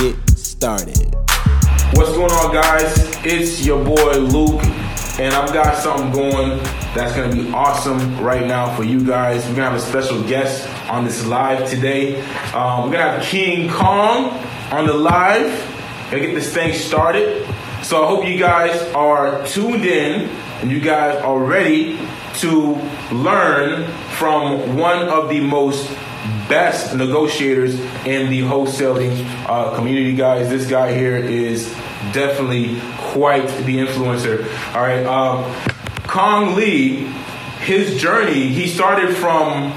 get started. What's going on, guys? It's your boy Luke, and I've got something going that's gonna be awesome right now for you guys. We're gonna have a special guest on this live today. Um, we're gonna have King Kong on the live. Gonna get this thing started. So I hope you guys are tuned in and you guys are ready to learn from one of the most best negotiators in the wholesaling uh, community, guys. This guy here is definitely quite the influencer. All right, um, Kong Lee, his journey, he started from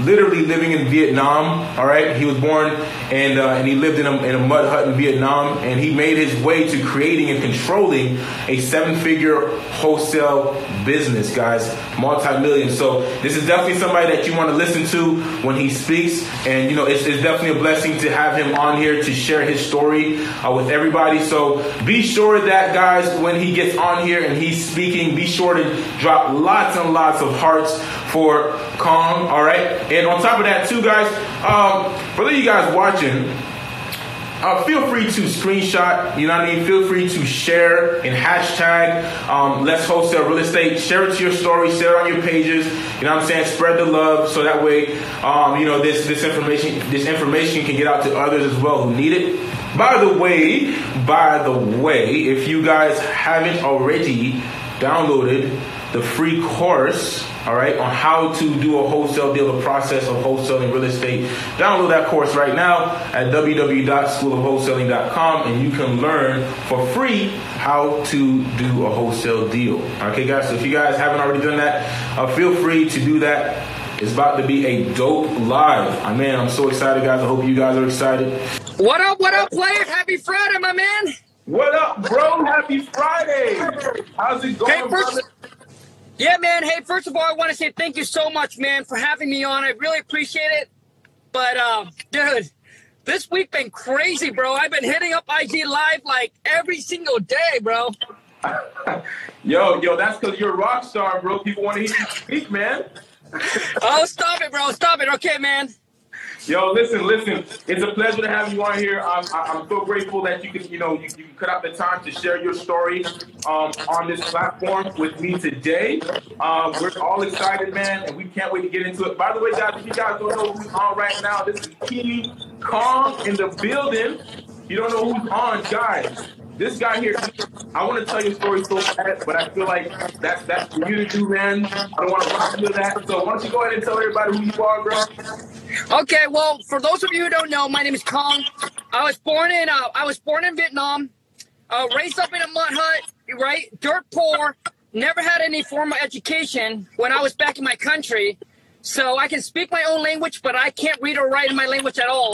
literally living in Vietnam. All right, he was born and uh, and he lived in a, in a mud hut in Vietnam, and he made his way to creating and controlling a seven-figure wholesale business, guys, multi-million. So this is definitely somebody that you want to listen to when he speaks, and you know it's, it's definitely a blessing to have him on here to share his story uh, with everybody. So be sure that guys, when he gets on here and he's speaking, be sure to drop lots and lots of hearts for Kong. All right. And on top of that, too, guys, um, for you guys watching, uh, feel free to screenshot, you know what I mean? Feel free to share and hashtag um, Let's Wholesale Real Estate. Share it to your story, share it on your pages, you know what I'm saying? Spread the love so that way, um, you know, this, this information this information can get out to others as well who need it. By the way, by the way, if you guys haven't already downloaded the free course all right, on how to do a wholesale deal, the process of wholesaling real estate. Download that course right now at www.schoolofwholesaling.com and you can learn for free how to do a wholesale deal. Okay, guys, so if you guys haven't already done that, uh, feel free to do that. It's about to be a dope live. I mean, I'm so excited, guys. I hope you guys are excited. What up, what up, player? Happy Friday, my man. What up, bro? Happy Friday. How's it going, Hey, first, brother? Yeah, man. Hey, first of all, I want to say thank you so much, man, for having me on. I really appreciate it. But, um, dude, this week been crazy, bro. I've been hitting up IG Live like every single day, bro. Yo, yo, that's because you're a rock star, bro. People want to hear you speak, man. Oh, stop it, bro. Stop it. Okay, man. Yo, listen, listen. It's a pleasure to have you on here. I'm, I'm so grateful that you can, you know, you, you cut out the time to share your story um, on this platform with me today. Uh, we're all excited, man, and we can't wait to get into it. By the way, guys, if you guys don't know who's on right now, this is King Kong in the building. You don't know who's on, guys. This guy here, I want to tell you a story so bad, but I feel like that's that's for you to do, man. I don't want to rock you that. So why don't you go ahead and tell everybody who you are, bro? Okay, well, for those of you who don't know, my name is Kong. I was born in uh, I was born in Vietnam, uh, raised up in a mud hut, right, dirt poor. Never had any formal education when I was back in my country, so I can speak my own language, but I can't read or write in my language at all.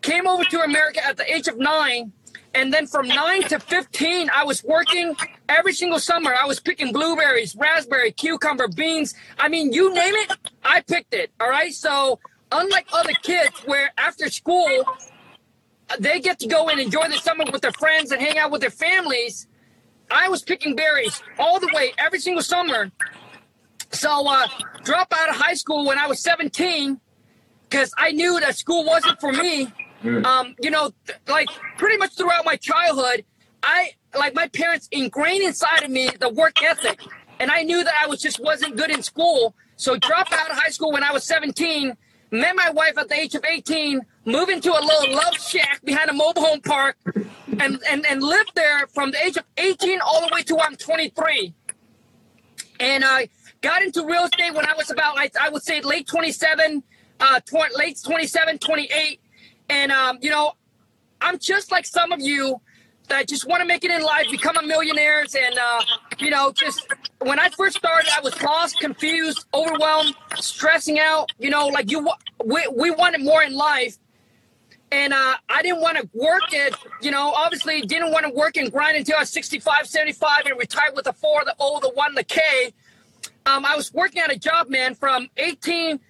Came over to America at the age of nine, and then from nine to fifteen, I was working every single summer. I was picking blueberries, raspberry, cucumber, beans. I mean, you name it, I picked it. All right, so unlike other kids where after school they get to go and enjoy the summer with their friends and hang out with their families i was picking berries all the way every single summer so uh drop out of high school when i was 17 because i knew that school wasn't for me um you know th- like pretty much throughout my childhood i like my parents ingrained inside of me the work ethic. And i knew that i was just wasn't good in school. So dropped out of high school when i was 17 met my wife at the age of 18 moved into a little love shack behind a mobile home park and, and, and lived there from the age of 18 all the way to I'm 23 and I got into real estate when I was about, I, I would say, late 27, uh, tw- late 27, 28. And, um, you know, I'm just like some of you that just want to make it in life, become a millionaires. And, uh, you know, just when I first started, I was lost, confused, overwhelmed, stressing out, you know, like you, we, we wanted more in life. and uh, I didn't want to work it. You know, obviously didn't want to work and grind until I was 65, 75, and retired with the four, the O, the one, the K. Um, I was working at a job, man, from 18,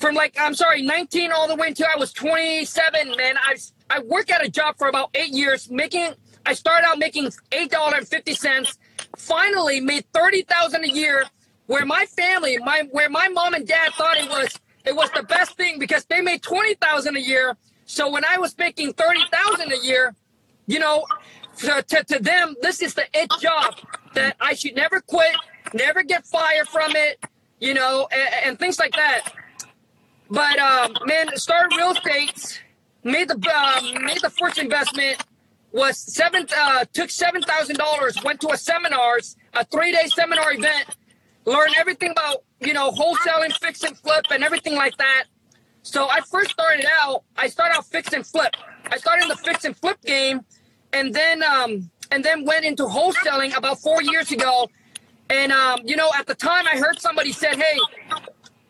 from like I'm sorry, 19 all the way until I was 27. Man, I I worked at a job for about eight years, making. I started out making eight dollar and fifty cents. Finally, made thirty thousand a year. Where my family, my where my mom and dad thought it was it was the best thing because they made twenty thousand a year. So when I was making thirty thousand a year, you know, to, to, to them, this is the it job that I should never quit, never get fired from it, you know, and, and things like that. But um, man, started real estate, made the uh, made the first investment, was seven uh, took seven thousand dollars, went to a seminars, a three day seminar event, learned everything about you know wholesaling, fix and flip, and everything like that. So I first started out, I started out fix and flip. I started in the fix and flip game, and then um, and then went into wholesaling about four years ago. And um, you know, at the time, I heard somebody said, "Hey,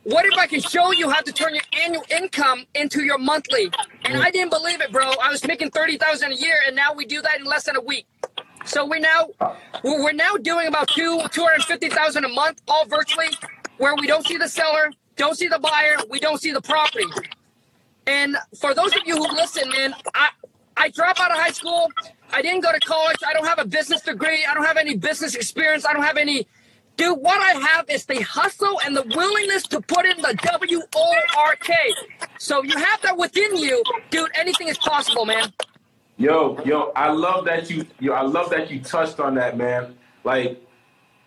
what if I can show you how to turn your annual income into your monthly?" And I didn't believe it, bro. I was making thirty thousand a year, and now we do that in less than a week. So we now we're we're now doing about two two hundred fifty thousand a month, all virtually, where we don't see the seller, don't see the buyer, we don't see the property. And for those of you who listen, man, I I dropped out of high school. I didn't go to college. I don't have a business degree. I don't have any business experience. I don't have any. Dude, what I have is the hustle and the willingness to put in the W O R K. So you have that within you, dude. Anything is possible, man. Yo, yo, I love that you, yo, I love that you touched on that, man. Like,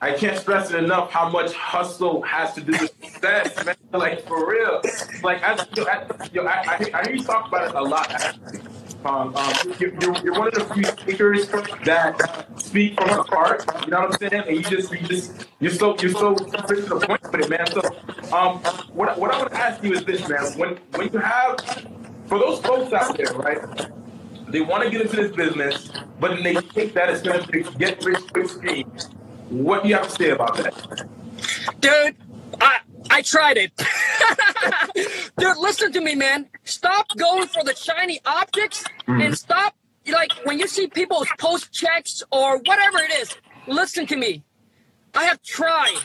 I can't stress it enough how much hustle has to do with success, man. Like for real. Like I, I, yo, I, I, I hear you talk about it a lot. Um, um, you're, you're, you're one of the few speakers that speak from the heart. You know what I'm saying? And you just, you just, you're so, you're so straight to the point with it, man. So, um, what, what I want to ask you is this, man. When, when you have, for those folks out there, right? They want to get into this business, but then they think that it's going to get rich quick scheme. What do you have to say about that? Dude, I I tried it. Dude, listen to me, man. Stop going for the shiny objects and mm-hmm. stop like when you see people post checks or whatever it is, listen to me. I have tried.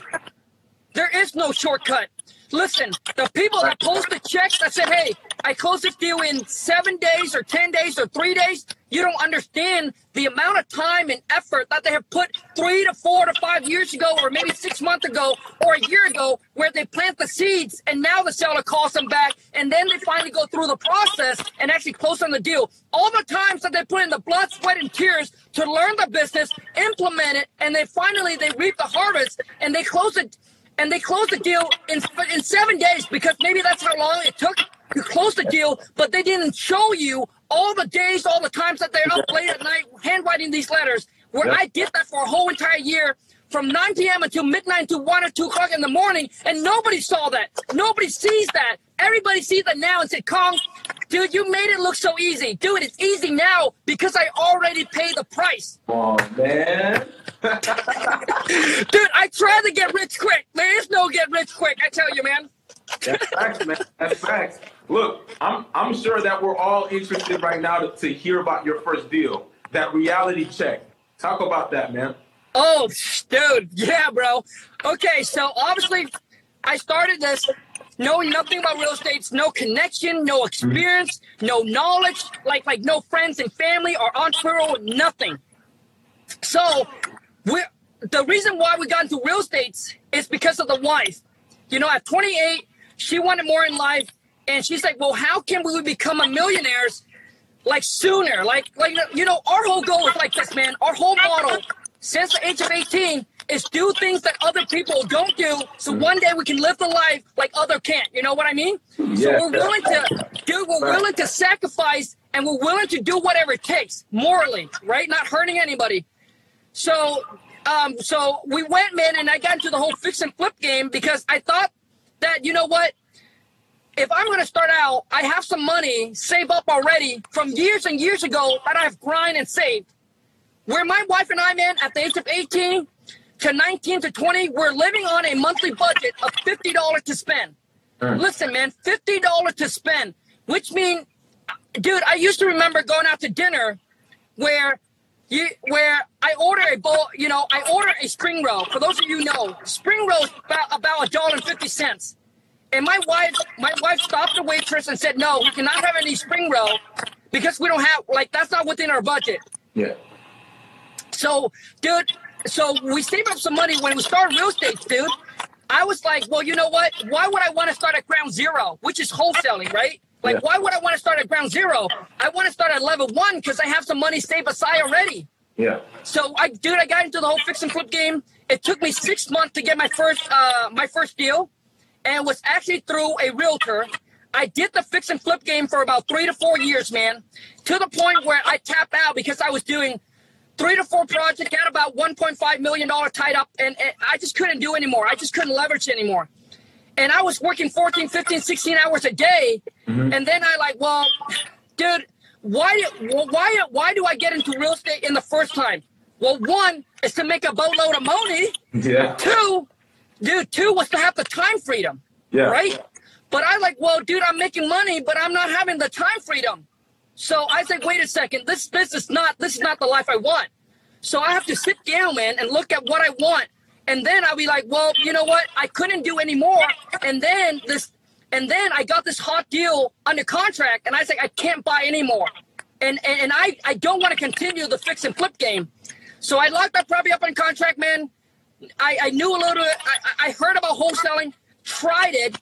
There is no shortcut. Listen, the people that post the checks that said, hey, I closed this deal in seven days or 10 days or three days, you don't understand the amount of time and effort that they have put three to four to five years ago, or maybe six months ago, or a year ago, where they plant the seeds and now the seller calls them back and then they finally go through the process and actually close on the deal. All the times that they put in the blood, sweat, and tears to learn the business, implement it, and they finally they reap the harvest and they close it and they closed the deal in in seven days because maybe that's how long it took to close the deal. But they didn't show you all the days, all the times that they're up late at night handwriting these letters. Where I did that for a whole entire year. From 9 p.m. until midnight to 1 or 2 o'clock in the morning, and nobody saw that. Nobody sees that. Everybody sees that now and said, Kong, dude, you made it look so easy. Dude, it's easy now because I already paid the price. Oh man. Dude, I tried to get rich quick. There is no get rich quick, I tell you, man. That's facts, man. That's facts. Look, I'm I'm sure that we're all interested right now to, to hear about your first deal, that reality check. Talk about that, man. Oh, dude, yeah, bro. Okay, so obviously, I started this knowing nothing about real estate, no connection, no mm-hmm. experience, no knowledge, like like no friends and family or entrepreneurial, nothing. So, we the reason why we got into real estate is because of the wife. You know, at 28, she wanted more in life, and she's like, "Well, how can we become a millionaires like sooner? Like, like you know, our whole goal is like this, man. Our whole model since the age of 18 is do things that other people don't do, so one day we can live the life like other can't. You know what I mean? So we're willing to, dude. We're willing to sacrifice, and we're willing to do whatever it takes morally, right? Not hurting anybody. So, um, so we went, man, and I got into the whole fix and flip game because I thought that you know what, if I'm going to start out, I have some money saved up already from years and years ago that I've grind and saved. Where my wife and I, man, at the age of 18 to 19 to 20, we're living on a monthly budget of $50 to spend. Mm. Listen, man, $50 to spend, which means dude, I used to remember going out to dinner where you where I order a bowl, you know, I order a spring roll. For those of you who know, spring rolls about about a dollar and fifty cents. And my wife, my wife stopped the waitress and said, "No, we cannot have any spring roll because we don't have like that's not within our budget." Yeah. So, dude, so we saved up some money when we started real estate, dude. I was like, well, you know what? Why would I want to start at ground zero, which is wholesaling, right? Like, Yeah. why would I want to start at ground zero? I want to start at level one because I have some money saved aside already. Yeah. So I, dude, I got into the whole fix and flip game. It took me six months to get my first, uh, my first deal, and was actually through a realtor. I did the fix and flip game for about three to four years, man, to the point where I tapped out because I was doing three to four projects, got about 1.5 million dollar tied up, and, and I just couldn't do anymore. I just couldn't leverage anymore. And I was working 14, 15, 16 hours a day, mm-hmm. and then I like, well, dude, why why why do I get into real estate in the first time? Well, one is to make a boatload of money. Yeah. Two, dude, two was to have the time freedom. Yeah. Right? But I like, well, dude, I'm making money, but I'm not having the time freedom. So I said, wait a second, this this is not this is not the life I want. So I have to sit down, man, and look at what I want. And then I'll be like, well, you know what? I couldn't do anymore. And then this and then I got this hot deal under contract, and I like, I can't buy anymore. And and, and I, I don't want to continue the fix and flip game. So I locked that property up on contract, man. I, I knew a little bit. I, I heard about wholesaling, tried it.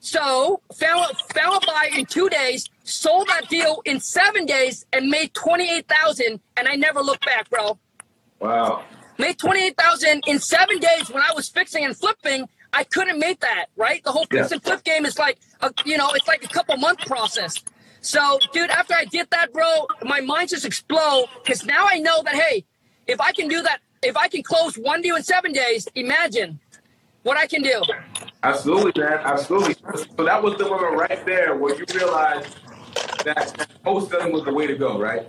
So found found a buyer in two days, sold that deal in seven days, and made twenty eight thousand. And I never looked back, bro. Wow. Made twenty eight thousand in seven days when I was fixing and flipping. I couldn't make that, right? The whole fix Yeah. and flip game is like, a, you know, it's like a couple month process. So, dude, after I did that, bro, my mind just explode because now I know that hey, if I can do that, if I can close one deal in seven days, imagine what I can do. Absolutely, man. Absolutely. So that was the moment right there where you realized that wholesaling was the way to go, right?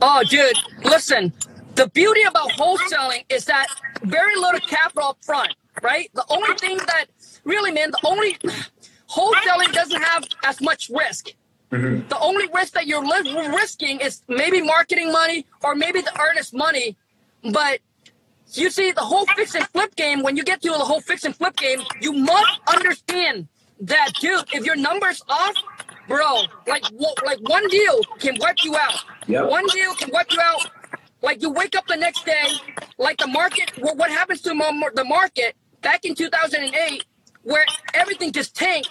Oh, dude, listen. The beauty about wholesaling is that very little capital up front, right? The only thing that really, man, the only wholesaling doesn't have as much risk. Mm-hmm. The only risk that you're risking is maybe marketing money or maybe the earnest money. But you see, the whole fix and flip game, when you get to the whole fix and flip game, you must understand that, dude, if your number's off, bro, like like one deal can wipe you out. Yep. One deal can wipe you out. Like you wake up the next day, like the market, what, what happens to the market back in 2008, where everything just tanked.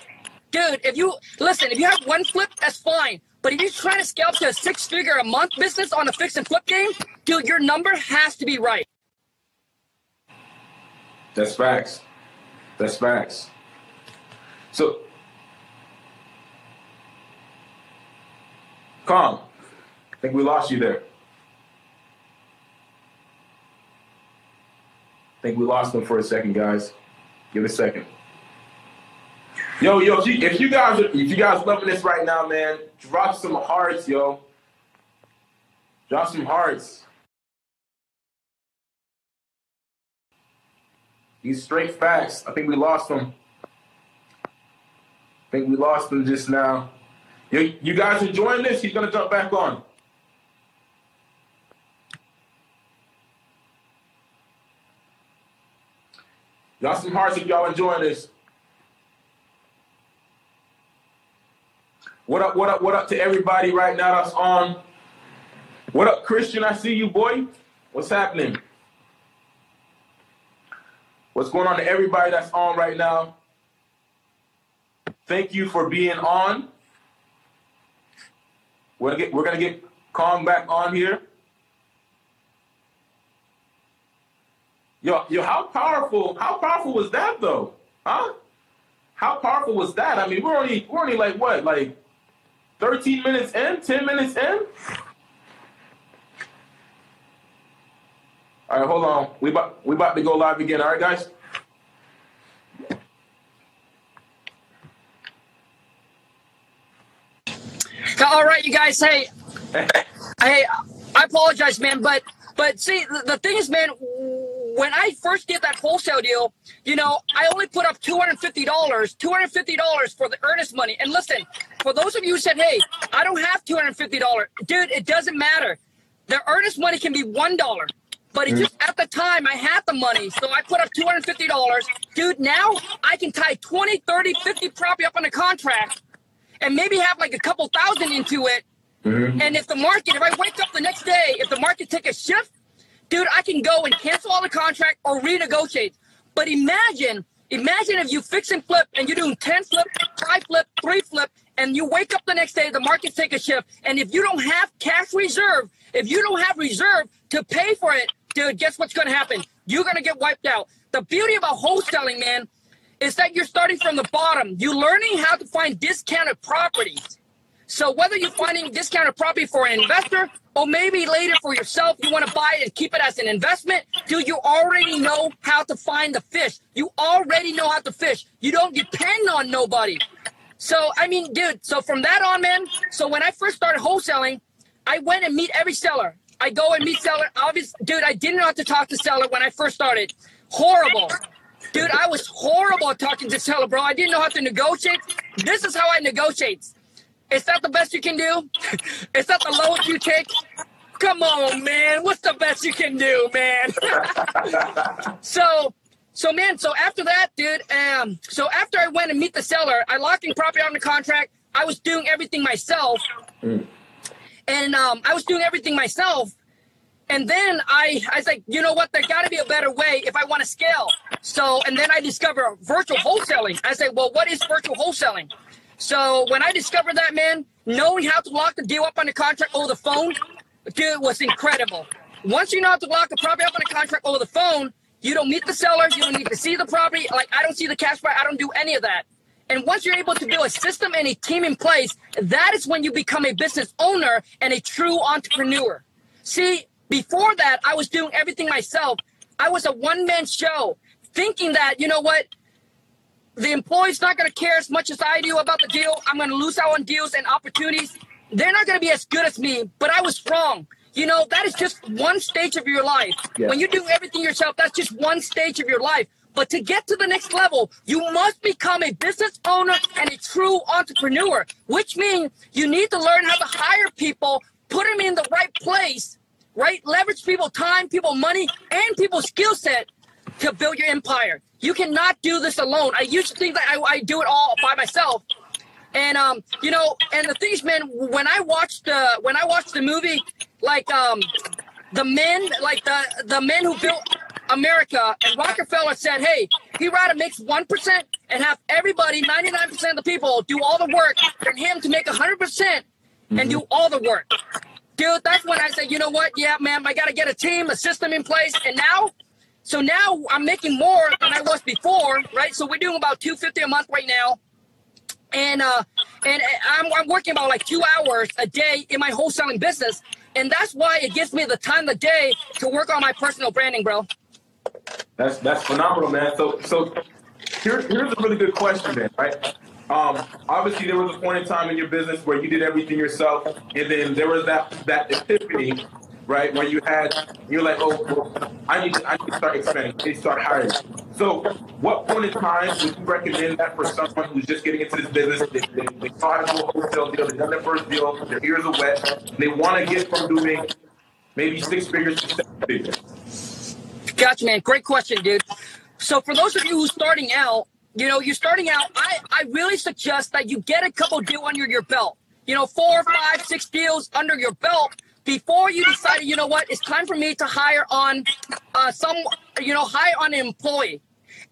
Dude, if you listen, if you have one flip, that's fine. But if you're trying to scale up to a six figure a month business on a fix and flip game, dude, your number has to be right. That's facts. That's facts. So, Kong. I think we lost you there. I think we lost them for a second, guys. Give it a second. Yo, yo, if you, guys if you guys loving this right now, man, drop some hearts, yo. Drop some hearts. These straight facts. I think we lost them. I think we lost them just now. You, you guys enjoying this? He's gonna jump back on. Y'all some hearts if y'all enjoying this. What up, what up, what up to everybody right now that's on? What up, Christian? I see you, boy. What's happening? What's going on to everybody that's on right now? Thank you for being on. We're gonna get we're gonna get Kong back on here. Yo, yo, how powerful, how powerful was that though? Huh? How powerful was that? I mean, we're only we're only like what, like 13 minutes in, 10 minutes in? All right, hold on. We about we about to go live again. All right, guys. All right, you guys. Hey, hey, I apologize, man, but but see, the, the thing is, man, when I first did that wholesale deal, you know, I only put up two hundred fifty dollars, two hundred fifty dollars for the earnest money. And listen, for those of you who said, "Hey, I don't have two hundred fifty dollars," dude, it doesn't matter. The earnest money can be one dollar. But it mm. just at the time I had the money, so I put up two hundred fifty dollars. Dude, now I can tie 20, 30, 50 property up on a contract, and maybe have like a couple thousand into it. Mm-hmm. And if the market, if I wake up the next day, if the market take a shift, dude, I can go and cancel all the contract or renegotiate. But imagine, imagine if you fix and flip and you're doing 10 flip, five flip, three flip, and you wake up the next day, the market take a shift. And if you don't have cash reserve, if you don't have reserve to pay for it, dude, guess what's going to happen? You're going to get wiped out. The beauty about wholesaling, man, is that you're starting from the bottom. You're learning how to find discounted properties. So whether you're finding discounted property for an investor or maybe later for yourself, you want to buy it and keep it as an investment, dude, you already know how to find the fish. You already know how to fish. You don't depend on nobody. So, I mean, dude, so from that on, man, so when I first started wholesaling, I went and meet every seller. I go and meet seller. Obviously, dude, I didn't know how to talk to seller when I first started. Horrible. Dude, I was horrible talking to seller, bro. I didn't know how to negotiate. This is how I negotiate. Is that the best you can do? is that the lowest you take? Come on, man. What's the best you can do, man? so, so man, so after that, dude, um, so after I went and meet the seller, I locked in property on the contract. I was doing everything myself. Mm and um, I was doing everything myself. And then I, I was like, you know what? There got to be a better way if I want to scale. So, and then I discovered virtual wholesaling. I said, well, what is virtual wholesaling? So when I discovered that, man, knowing how to lock the deal up on the contract over the phone, dude, was incredible. Once you know how to lock the property up on a contract over the phone, you don't meet the sellers, you don't need to see the property. Like I don't see the cash buy, I don't do any of that. And once you're able to build a system and a team in place, that is when you become a business owner and a true entrepreneur. See, before that, I was doing everything myself. I was a one man show, thinking that, you know what, the employee's not going to care as much as I do about the deal. I'm going to lose out on deals and opportunities. They're not going to be as good as me, but I was wrong. You know, that is just one stage of your life. Yeah. When you do everything yourself, that's just one stage of your life. But to get to the next level, you must become a business owner and a true entrepreneur, which means you need to learn how to hire people, put them in the right place, right? Leverage people time, people money, and people skill set to build your empire. You cannot do this alone. I used to think that I, I do it all by myself. And um, you know, and the things, man, when I watched uh when I watched the movie, like um the men, like the the men who built America, and Rockefeller said, hey, he rather makes 1% and have everybody, 99% of the people, do all the work than him to make 100% and mm-hmm. do all the work. Dude, that's when I said, you know what? Yeah, man, I got to get a team, a system in place. And now, so now I'm making more than I was before, right? So we're doing about 250 a month right now. And uh, and I'm, I'm working about like two hours a day in my wholesaling business. And that's why it gives me the time of day to work on my personal branding, bro. That's that's phenomenal, man. So so here, here's a really good question, man. Right? Um, obviously, there was a point in time in your business where you did everything yourself, and then there was that that epiphany, right, where you had you're like, oh, well, I need to, I need to start expanding. They start hiring. So, what point in time would you recommend that for someone who's just getting into this business? They, they, they saw to a wholesale deal, they've done their first deal, their ears are wet, they want to get from doing maybe six figures to seven figures Gotcha, man. Great question, dude. So for those of you who's starting out, you know, you're starting out, I, I really suggest that you get a couple deal under your belt. You know, four, five, six deals under your belt before you decide, you know what, it's time for me to hire on uh, some, you know, hire on an employee.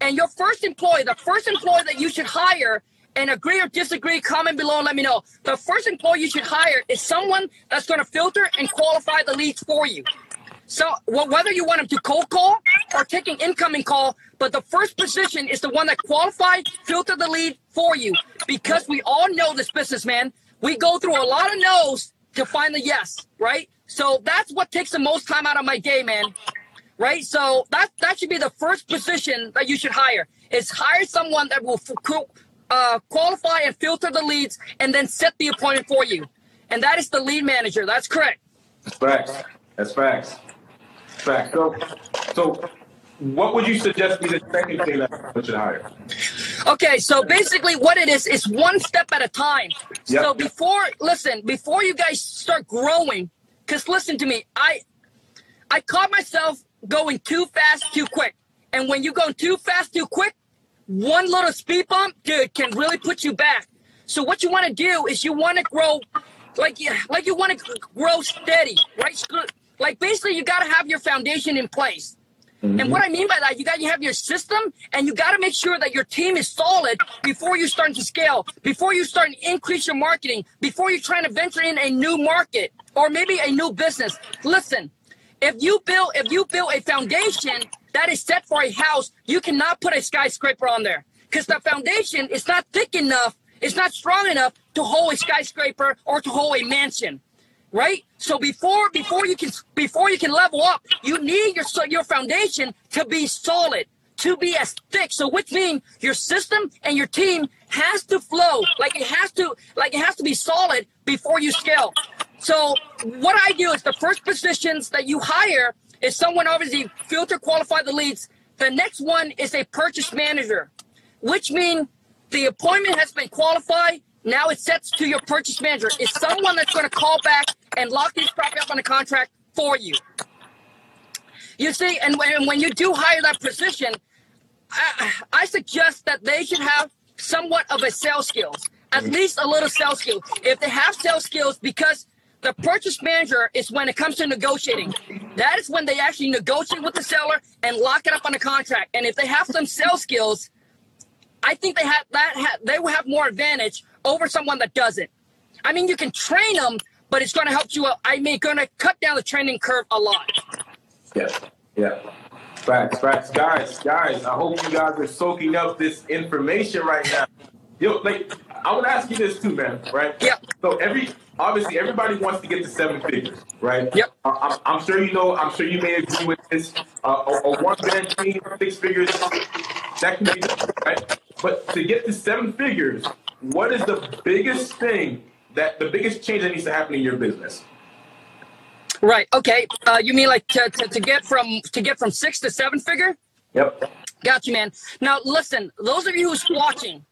And your first employee, the first employee that you should hire and agree or disagree, comment below and let me know. The first employee you should hire is someone that's going to filter and qualify the leads for you. So well, whether you want them to cold call or taking incoming call, but the first position is the one that qualifies, filter the lead for you. Because we all know this business, man. We go through a lot of no's to find the yes, right? So that's what takes the most time out of my day, man. Right? So that that should be the first position that you should hire. Is hire someone that will uh, qualify and filter the leads and then set the appointment for you. And that is the lead manager. That's correct. That's facts. That's facts. So, so what would you suggest be the second thing that I should hire? Okay, so basically what it is is one step at a time. Yep. So before listen, before you guys start growing, cuz listen to me, I I caught myself going too fast too quick. And when you go too fast too quick, one little speed bump, dude, can really put you back. So what you want to do is you want to grow like you like you want to grow steady, right? Like basically you got to have your foundation in place. Mm-hmm. And what I mean by that, you got to have your system and you got to make sure that your team is solid before you start to scale, before you start to increase your marketing, before you're trying to venture in a new market or maybe a new business. Listen, if you build if you build a foundation that is set for a house, you cannot put a skyscraper on there because the foundation is not thick enough, it's not strong enough to hold a skyscraper or to hold a mansion right? So before before you can before you can level up, you need your your foundation to be solid, to be as thick. So which means your system and your team has to flow, like it has to like it has to be solid before you scale. So what I do is the first positions that you hire is someone obviously filter qualify the leads. The next one is a purchase manager, which means the appointment has been qualified now it sets to your purchase manager. It's someone that's going to call back and lock this property up on a contract for you. You see, and when, when you do hire that position, I, I suggest that they should have somewhat of a sales skills, at mm-hmm. least a little sales skills. If they have sales skills, because the purchase manager is when it comes to negotiating. That is when they actually negotiate with the seller and lock it up on a contract. And if they have some sales skills, I think they have that. they will have more advantage over someone that doesn't. I mean, you can train them, but it's going to help you. I mean, going to cut down the training curve a lot. Yeah, yeah. Facts, facts, guys, guys. I hope you guys are soaking up this information right now. Yo, like, I want to ask you this too, man. Right? Yeah. So every obviously everybody wants to get to seven figures, right? Yep. I'm, I'm sure you know. I'm sure you may agree with this. Uh, a, a one man team, six figures, that can be right. But to get to seven figures, what is the biggest thing that the biggest change that needs to happen in your business? Right. Okay. Uh, you mean like to, to, to, get from to get from six to seven figure? Yep. Got you, man. Now listen, those of you who's watching,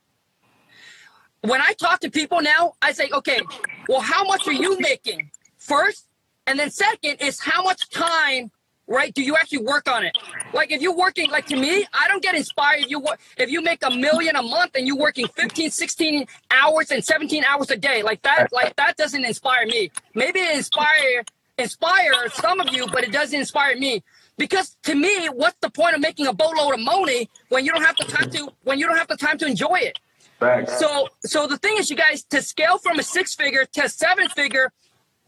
when I talk to people now, I say, okay, well, how much are you making first, and then second is how much time right? Do you actually work on it? Like if you're working, like to me, I don't get inspired if you work, if you make a million a month and you're working 15, 16 hours and 17 hours a day, like that, like that doesn't inspire me. Maybe it inspire inspire some of you, but it doesn't inspire me. Because to me, what's the point of making a boatload of money when you don't have the time to when you don't have the time to enjoy it? Thanks. So so the thing is, you guys, to scale from a six figure to seven figure,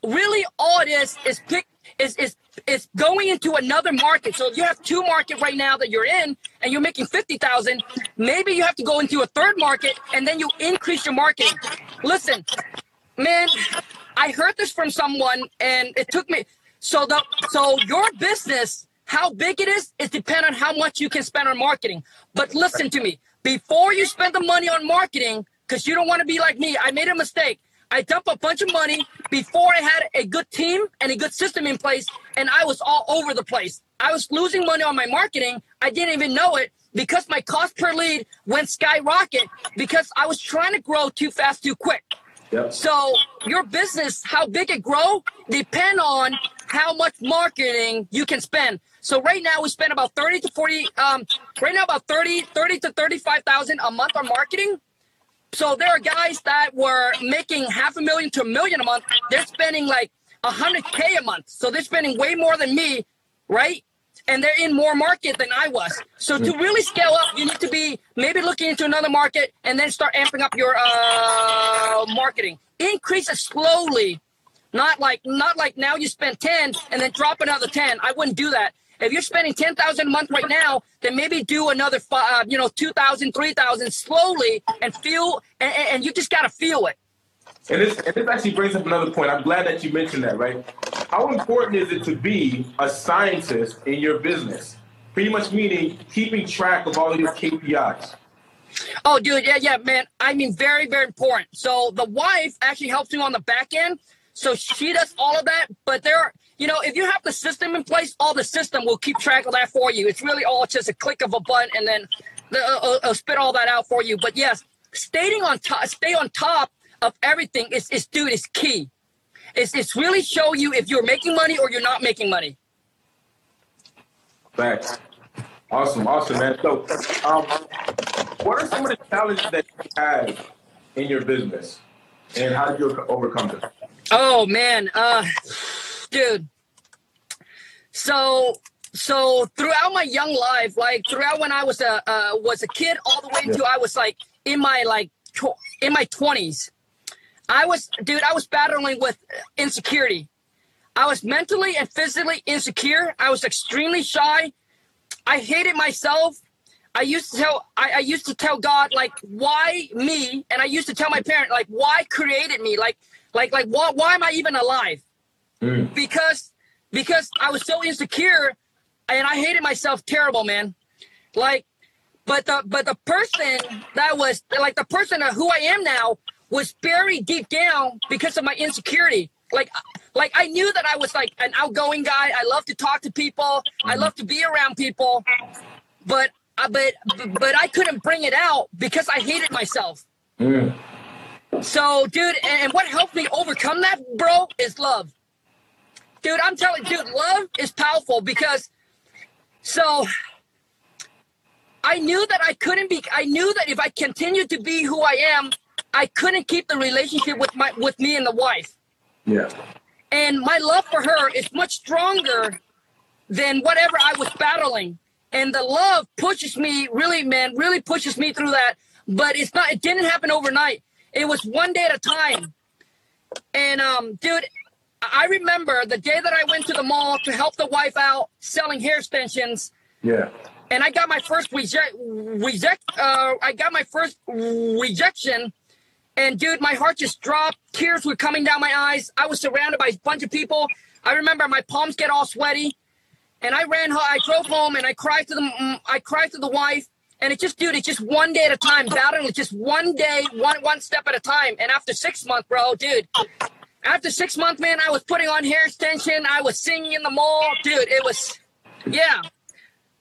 really all it is is pick is is is going into another market. So you have two market right now that you're in and you're making 50,000, maybe you have to go into a third market and then you increase your marketing. Listen, man, I heard this from someone and it took me so the so your business how big it is is depend on how much you can spend on marketing. But listen to me, before you spend the money on marketing because you don't want to be like me, I made a mistake. I dumped a bunch of money before I had a good team and a good system in place, and I was all over the place. I was losing money on my marketing. I didn't even know it because my cost per lead went skyrocket because I was trying to grow too fast, too quick. Yep. So your business, how big it grow, depend on how much marketing you can spend. So right now we spend about 30 to 40, um, right now about 30, 30 to 35,000 a month on marketing. So there are guys that were making half a million to a million a month. They're spending like a hundred K a month. So they're spending way more than me, right? And they're in more market than I was. So to really scale up, you need to be maybe looking into another market and then start amping up your uh, marketing. Increase it slowly, not like not like now you spend 10 and then drop another 10. I wouldn't do that. If you're spending 10,000 a month right now, then maybe do another, five, uh, you know, 2,000, 3,000 slowly and feel, and, and you just got to feel it. And this, and this actually brings up another point. I'm glad that you mentioned that, right? How important is it to be a scientist in your business? Pretty much meaning keeping track of all of your KPIs. Oh, dude, yeah, yeah, man. I mean, very, very important. So the wife actually helps me on the back end. So she does all of that. But there are, you know, if you have the system in place, all the system will keep track of that for you. It's really all just a click of a button, and then I'll, I'll uh, uh, uh, spit all that out for you. But yes, staying on top, stay on top of everything is, is dude, is key. It's, it's really show you if you're making money or you're not making money. Facts. Awesome, awesome, man. So, um, what are some of the challenges that you had in your business, and how did you overcome them? Oh man, uh, dude. So so throughout my young life, like throughout when I was a uh, was a kid, all the way until I was like in my like tw- in my twenties, I was dude. I was battling with insecurity. I was mentally and physically insecure. I was extremely shy. I hated myself. I used to tell I, I used to tell God like why me, and I used to tell my parent like why created me, like like like why why am I even alive? Mm. Because because I was so insecure and I hated myself terrible, man. Like, but the but the person that was like the person of who I am now was buried deep down because of my insecurity. Like, like I knew that I was like an outgoing guy. I love to talk to people. I love to be around people, but but but I couldn't bring it out because I hated myself. Mm. So, dude, and what helped me overcome that, bro, is love. Dude, I'm telling, dude, love is powerful because so I knew that I couldn't be I knew that if I continued to be who I am, I couldn't keep the relationship with my with me and the wife. Yeah. And my love for her is much stronger than whatever I was battling. And the love pushes me really, man, really pushes me through that. But it's not it didn't happen overnight. It was one day at a time. And um, dude, I remember the day that I went to the mall to help the wife out selling hair extensions. Yeah. And I got my first reject, reject. Uh, I got my first rejection, and dude, my heart just dropped. Tears were coming down my eyes. I was surrounded by a bunch of people. I remember my palms get all sweaty, and I ran. I drove home, and I cried to the. Mm, I cried to the wife, and it just, dude, it's just one day at a time, battling with just one day, one one step at a time. And after six months, bro, dude, after six months, man, I was putting on hair extension. I was singing in the mall, dude. It was, yeah.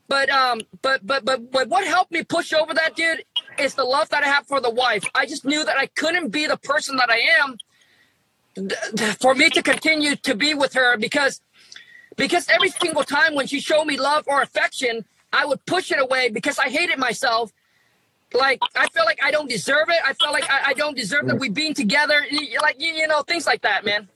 But um, but but but but what helped me push over that, dude, is the love that I have for the wife. I just knew that I couldn't be the person that I am for me to continue to be with her because because every single time when she showed me love or affection, I would push it away because I hated myself like I feel like I don't deserve it. I felt like I, I don't deserve that we being together. Like you, you know, things like that, man.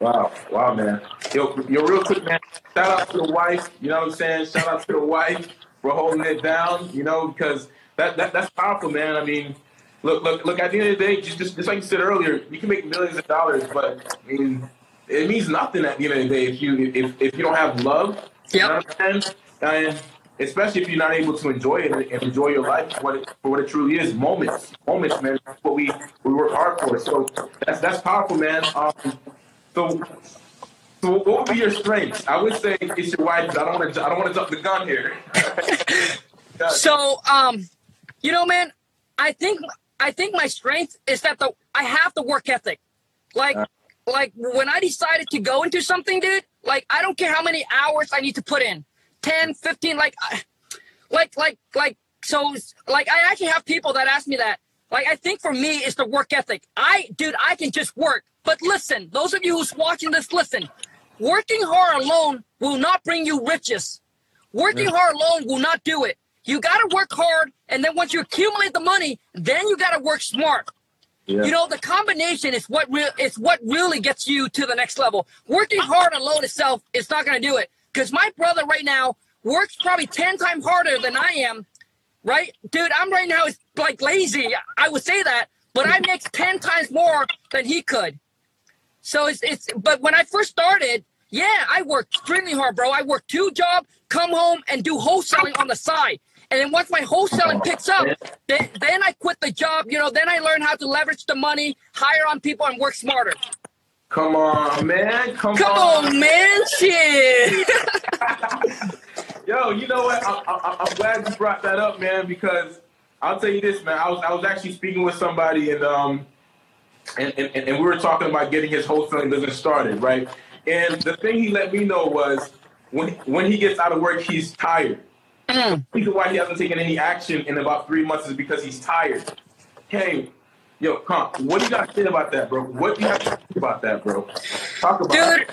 Wow, wow, man. Yo, yo, real quick, man. Shout out to the wife. You know what I'm saying? Shout out to the wife for holding it down. You know, because that, that that's powerful, man. I mean, look, look, look. At the end of the day, just, just, just like you said earlier, you can make millions of dollars, but I mean, it means nothing at the end of the day if you if if you don't have love. Yep. You know what I'm? And especially if you're not able to enjoy it and enjoy your life for what it, for what it truly is. Moments, moments, man. That's what we we work hard for. So that's that's powerful, man. Um, so. So what would be your strengths? I would say it's your wife. I don't want to. I don't want to jump the gun here. so, um, you know, man, I think I think my strength is that the I have the work ethic. Like, like when I decided to go into something, dude. Like, I don't care how many hours I need to put in. 10, 15, like, like, like, like, so, like, I actually have people that ask me that. Like, I think for me, it's the work ethic. I, dude, I can just work. But listen, those of you who's watching this, listen. Working hard alone will not bring you riches. Working hard alone will not do it. You got to work hard, and then once you accumulate the money, then you got to work smart. Yeah. You know, the combination is what real it's what really gets you to the next level. Working hard alone itself is not going to do it. Because my brother right now works probably 10 times harder than I am, right? Dude, I'm right now is like lazy. I would say that, but I make 10 times more than he could. So it's, it's, but when I first started, yeah, I worked extremely hard, bro. I worked two jobs, come home and do wholesaling on the side. And then once my wholesaling picks up, then, then I quit the job. You know, then I learn how to leverage the money, hire on people, and work smarter. Come on, man. Come, Come on. on, man. Shit. Yo, you know what? I, am glad you brought that up, man, because I'll tell you this, man. I was I was actually speaking with somebody and um and, and, and we were talking about getting his wholesaling business started, right? And the thing he let me know was when when he gets out of work, he's tired. The reason why he hasn't taken any action in about three months is because he's tired. Hey, yo, come, what do you got to say about that, bro? What do you have to say about that, bro? Talk about Dude,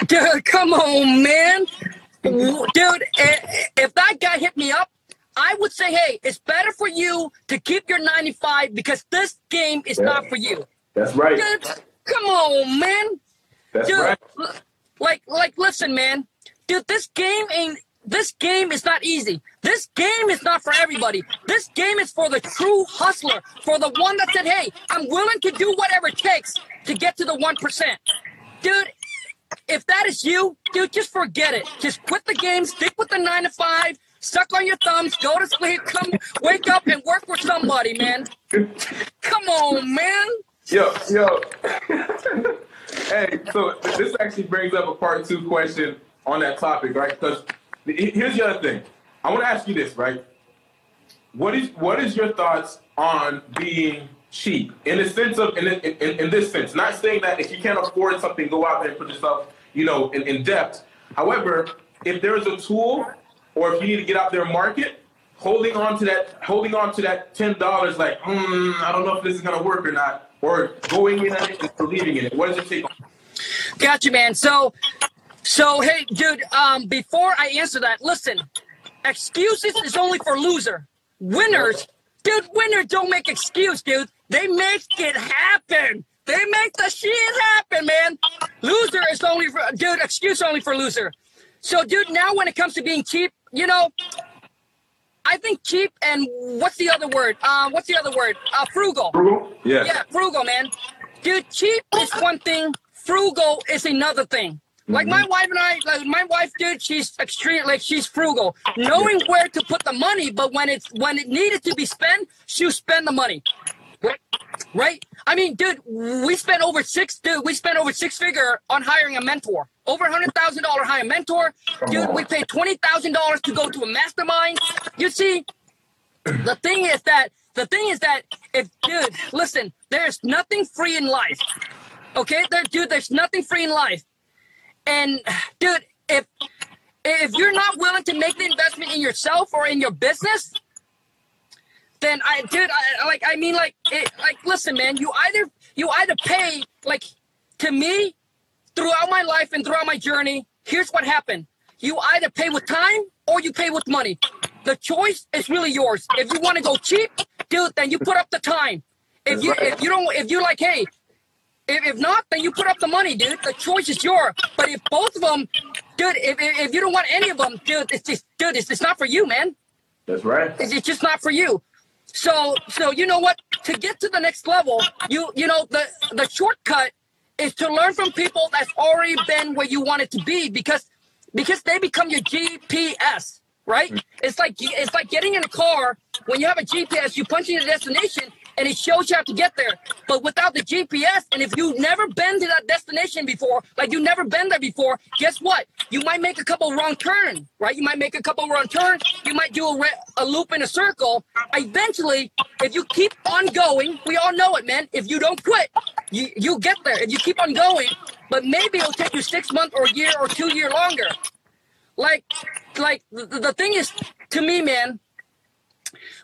it. dude, come on, man. Dude, if that guy hit me up, I would say, hey, it's better for you to keep your 95 because this game is Yeah. not for you. That's right. Dude, come on, man. That's Dude, right. like, like, listen, man. Dude, this game ain't. This game is not easy. This game is not for everybody. This game is for the true hustler, for the one that said, "Hey, I'm willing to do whatever it takes to get to the one percent." Dude, if that is you, dude, just forget it. Just quit the game, stick with the nine to five, suck on your thumbs, go to sleep, come wake up and work for somebody, man. Come on, man. Yo, yo. hey, so this actually brings up a part two question on that topic, right? Because here's the other thing. I want to ask you this, right? What is what is your thoughts on being cheap in the sense of in, in, in this sense? Not saying that if you can't afford something, go out there and put yourself, you know, in, in debt. However, if there is a tool, or if you need to get out there and market, holding on to that, holding on to that ten dollars, like, hmm, I don't know if this is gonna work or not, or going in it and believing in it. What does it take? Got you, man. So, so hey, dude. Um, before I answer that, listen. Excuses is only for loser. Winners, dude. Winners don't make excuse, dude. They make it happen. They make the shit happen, man. Loser is only for dude. Excuse only for loser. So, dude. Now, when it comes to being cheap, you know, I think cheap and what's the other word? Um, what's the other word? Uh, frugal. Frugal? Yeah. Yeah, frugal, man. Dude, cheap is one thing, frugal is another thing. Like my mm-hmm. wife and I, like my wife, dude, she's extreme, like she's frugal, knowing where to put the money. But when it's when it needed to be spent, she'll spend the money. Right? Right? I mean, dude, we spent over six, dude, we spent over six figure on hiring a mentor. Over a hundred thousand dollar hire a mentor. Dude, we paid twenty thousand dollars to go to a mastermind. You see, the thing is that the thing is that if dude, listen, there's nothing free in life. Okay, there, dude, there's nothing free in life. And dude, if if you're not willing to make the investment in yourself or in your business, then I, dude, I like, I mean, like, it, like, listen, man, you either you either pay like to me throughout my life and throughout my journey. Here's what happened: you either pay with time or you pay with money. The choice is really yours. If you want to go cheap, dude, then you put up the time. If you if you don't if you like, hey, if, if not, then you put up the money, dude. The choice is yours. But if both of them, dude, if, if, if you don't want any of them, dude, it's just, dude, it's, it's not for you, man. That's right. It's, it's just not for you. So, so you know what? To get to the next level, you you know the the shortcut is to learn from people that's already been where you want it to be because because they become your GPS, right? Mm. It's like it's like getting in a car when you have a GPS, you punch in the destination and it shows you how to get there. But without the GPS, and if you've never been to that destination before, like you've never been there before, guess what? You might make a couple wrong turns, right? You might make a couple wrong turns. You might do a, re- a loop in a circle. Eventually, if you keep on going, we all know it, man. If you don't quit, you you get there. If you keep on going, but maybe it'll take you six months or a year or two year longer. Like, like the, the thing is, to me, man,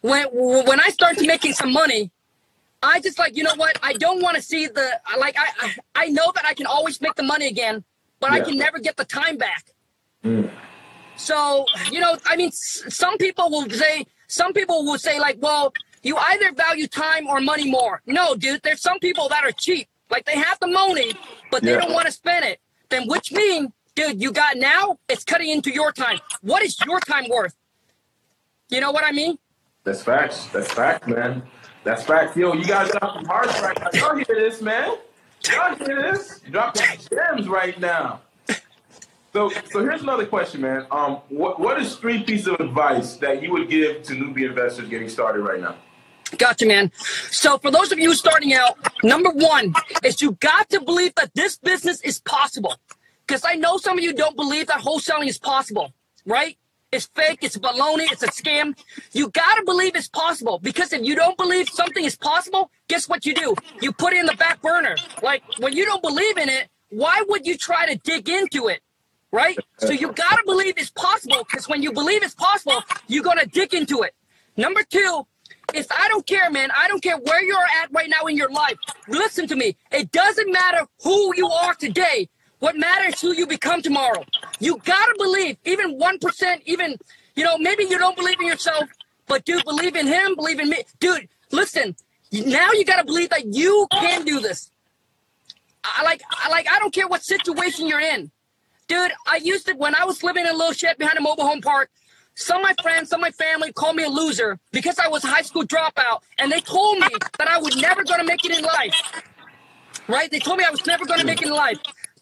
when when I started making some money, I just like you know what? I don't want to see the like I, I know that I can always make the money again, but I can never get the time back. Mm. So you know, I mean, s- some people will say some people will say like, well, you either value time or money more. No, dude, there's some people that are cheap, like they have the money, but they Yeah. don't want to spend it. Then which mean, dude, you got now, it's cutting into your time. What is your time worth? You know what I mean? That's facts. That's facts, man. That's facts. Yo, you guys got some hearts right now. Y'all hear this, man? Y'all hear this? Dropping gems right now. So, so here's another question, man. Um, what what is three pieces of advice that you would give to newbie investors getting started right now? Gotcha, man. So for those of you starting out, number one is you got to believe that this business is possible. Because I know some of you don't believe that wholesaling is possible, right? It's fake, it's baloney, it's a scam. You got to believe it's possible because if you don't believe something is possible, guess what you do? You put it in the back burner. Like when you don't believe in it, why would you try to dig into it? right? So you gotta believe it's possible because when you believe it's possible, you're gonna dig into it. Number two, is I don't care, man. I don't care where you're at right now in your life. Listen to me. It doesn't matter who you are today. What matters who you become tomorrow. You gotta believe, even one percent, even you know, maybe you don't believe in yourself, but dude, believe in him, believe in me. Dude, listen, now you gotta believe that you can do this. I like I like I don't care what situation you're in. Dude, I used to when I was living in a little shed behind a mobile home park, some of my friends, some of my family called me a loser because I was a high school dropout, and they told me that I was never gonna make it in life. Right? They told me I was never gonna make it in life.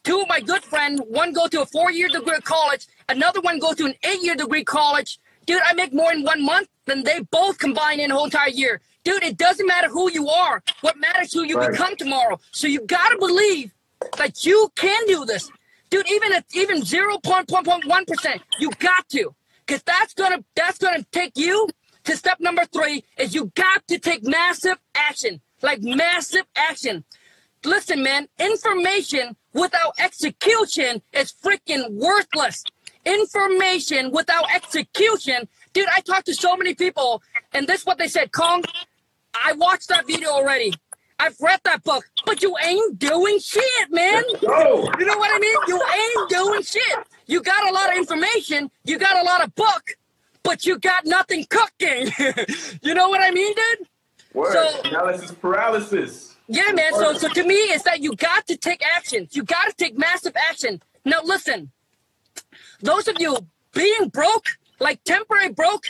Two of my good friends, one go to a four-year degree college, another one go to an eight-year degree college. Dude, I make more in one month than they both combined in a whole entire year. Dude, it doesn't matter who you are. What matters who you right. become tomorrow. So you gotta believe that you can do this. Dude, even at even 0.1%, you got to. Cause that's gonna that's gonna take you to step number three is you got to take massive action. Like massive action. Listen, man, information without execution is freaking worthless. Information without execution. Dude, I talked to so many people, and this is what they said. Kong, I watched that video already. I've read that book, but you ain't doing shit, man. You know what I mean? You ain't doing shit. You got a lot of information, you got a lot of book, but you got nothing cooking. you know what I mean, dude? Word. So, Analysis paralysis. Yeah, man. So, so to me, it's that you got to take action. You got to take massive action. Now, listen, those of you being broke, like temporary broke,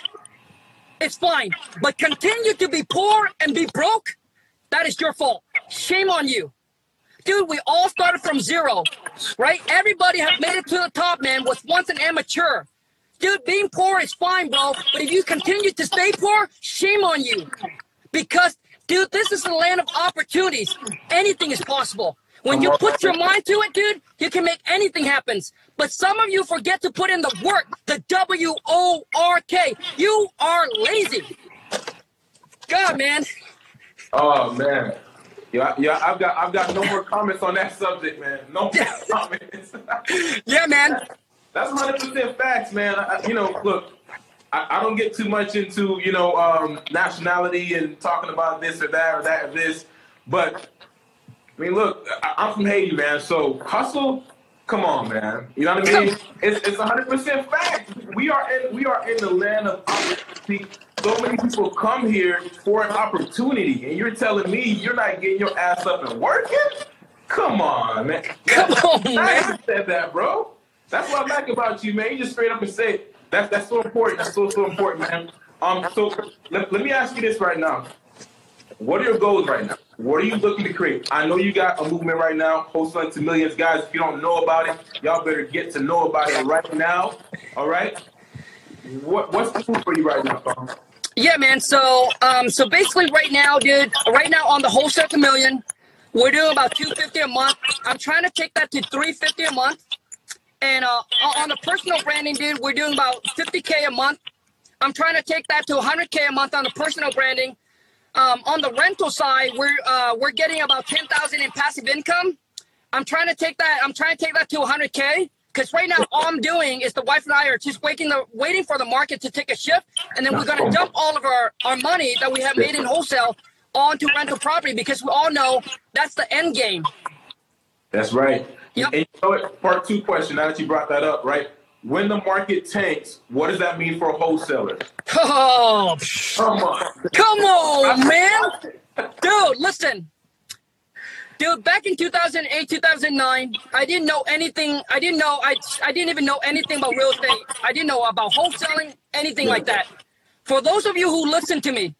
it's fine. But continue to be poor and be broke, that is your fault. Shame on you. Dude, we all started from zero, right? Everybody have made it to the top, man, was once an amateur. Dude, being poor is fine, bro. But if you continue to stay poor, shame on you. Because Dude, this is the land of opportunities. Anything is possible. When you put your mind to it, dude, you can make anything happen. But some of you forget to put in the work, the W O R K. You are lazy. God, man. Oh man. Yeah, yeah, I've got I've got no more comments on that subject, man. No more comments. yeah, man. That's 100% facts, man. I, you know, look, I, I, don't get too much into you know um, nationality and talking about this or that or that or this, but I mean, look, I, am from Haiti, man. So hustle, come on, man. You know what I mean? It's it's 100 percent fact. We are in we are in the land of opportunity. So many people come here for an opportunity, and you're telling me you're not getting your ass up and working? Come on, man. Come on, man. I said that, bro. That's what I like about you, man. You just straight up and say, that's that's so important. That's so so important, man. Um, so let, let me ask you this right now. What are your goals right now? What are you looking to create? I know you got a movement right now, wholesaling to millions, guys. If you don't know about it, y'all better get to know about it right now. All right. What what's the move for you right now, Tom? Yeah, man. So um, so basically, right now, dude, right now on the wholesale to million, we're doing about two fifty a month. I'm trying to take that to three fifty a month. And uh, on the personal branding, dude, we're doing about 50K a month. I'm trying to take that to 100K a month on the personal branding. Um, on the rental side, we're uh, we're getting about 10,000 in passive income. I'm trying to take that. I'm trying to take that to 100K because right now all I'm doing is the wife and I are just waiting the waiting for the market to take a shift, and then we're gonna dump all of our our money that we have made in wholesale onto rental property because we all know that's the end game. That's right. Yep. And you know what? Part two question. Now that you brought that up, right? When the market tanks, what does that mean for a wholesaler? Oh, come on, come on, man, dude. Listen, dude. Back in 2008, 2009, I didn't know anything. I didn't know. I I didn't even know anything about real estate. I didn't know about wholesaling, anything like that. For those of you who listen to me,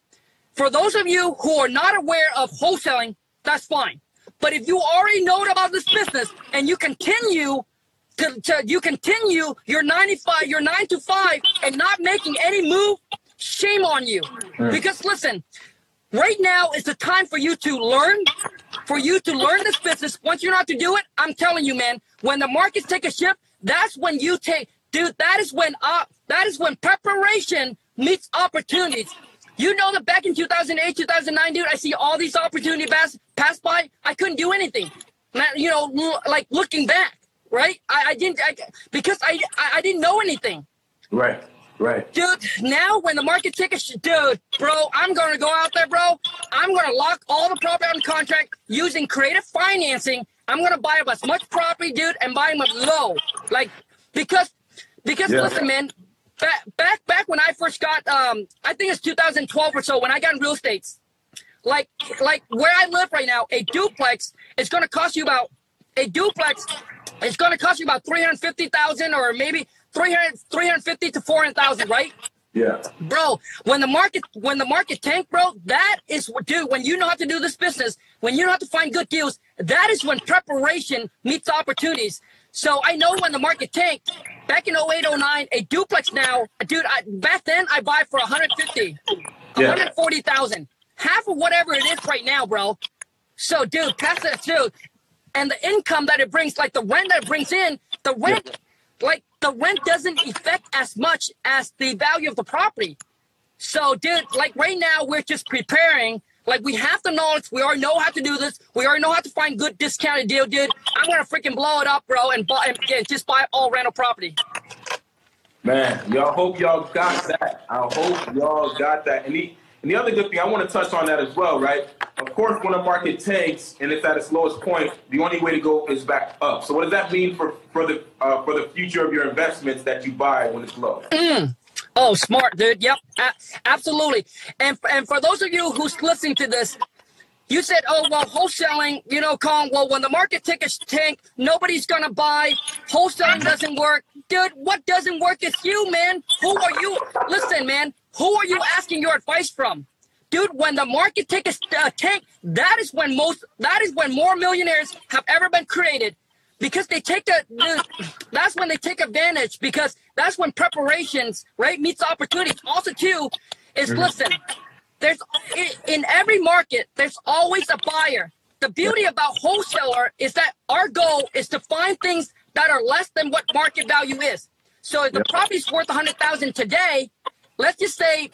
for those of you who are not aware of wholesaling, that's fine. But if you already know about this business and you continue to, to you continue your 95, your nine to five and not making any move, shame on you. Mm. Because listen, right now is the time for you to learn, for you to learn this business. Once you know how to do it, I'm telling you, man, when the markets take a shift, that's when you take, dude, that is when uh, that is when preparation meets opportunities. You know that back in 2008, 2009, dude, I see all these opportunity pass, pass by. I couldn't do anything. You know, like looking back, right? I, I didn't I, because I, I didn't know anything. Right. Right. Dude, now when the market tickets, dude, bro, I'm going to go out there, bro. I'm going to lock all the property on contract using creative financing. I'm going to buy up as much property, dude, and buy them at low. Like, because, because Yeah. listen, man, back, back, back when I first got, um, I think it's 2012 or so when I got in real estate, like, like where I live right now, a duplex is going to cost you about, a duplex is going to cost you about 350,000 or maybe 300, 350 to 400,000, right? Yeah. bro when the market when the market tank bro that is what dude when you know how to do this business when you know how to find good deals that is when preparation meets opportunities. So i know when the market tanked back in 08 09 a duplex now dude I, back then i buy for 150 Yeah. 140000 half of whatever it is right now bro. So dude pass that dude. And the income that it brings like the rent that it brings in the rent like the rent doesn't affect as much as the value of the property. So, dude, like right now, we're just preparing. Like we have the knowledge. We already know how to do this. We already know how to find good discounted deal, dude. I'm gonna freaking blow it up, bro, and buy and yeah, just buy all rental property. Man, y'all hope y'all got that. I hope y'all got that. And the, and the other good thing, I want to touch on that as well, right? Of course, when a market tanks and it's at its lowest point, the only way to go is back up. So, what does that mean for for the uh, for the future of your investments that you buy when it's low? Oh, smart, dude. Yep, absolutely. And and for those of you who's listening to this, you said, "Oh, well, wholesaling, you know, Kong. Well, when the market tickets tank, nobody's gonna buy. Wholesaling doesn't work, dude. What doesn't work is you, man. Who are you? Listen, man. Who are you asking your advice from, dude? When the market tickets uh, tank, that is when most, that is when more millionaires have ever been created because they take the, the that's when they take advantage because that's when preparations right meets opportunities also too is listen there's in every market there's always a buyer. The beauty about wholesaler is that our goal is to find things that are less than what market value is. So if the property's worth 100000 today let's just say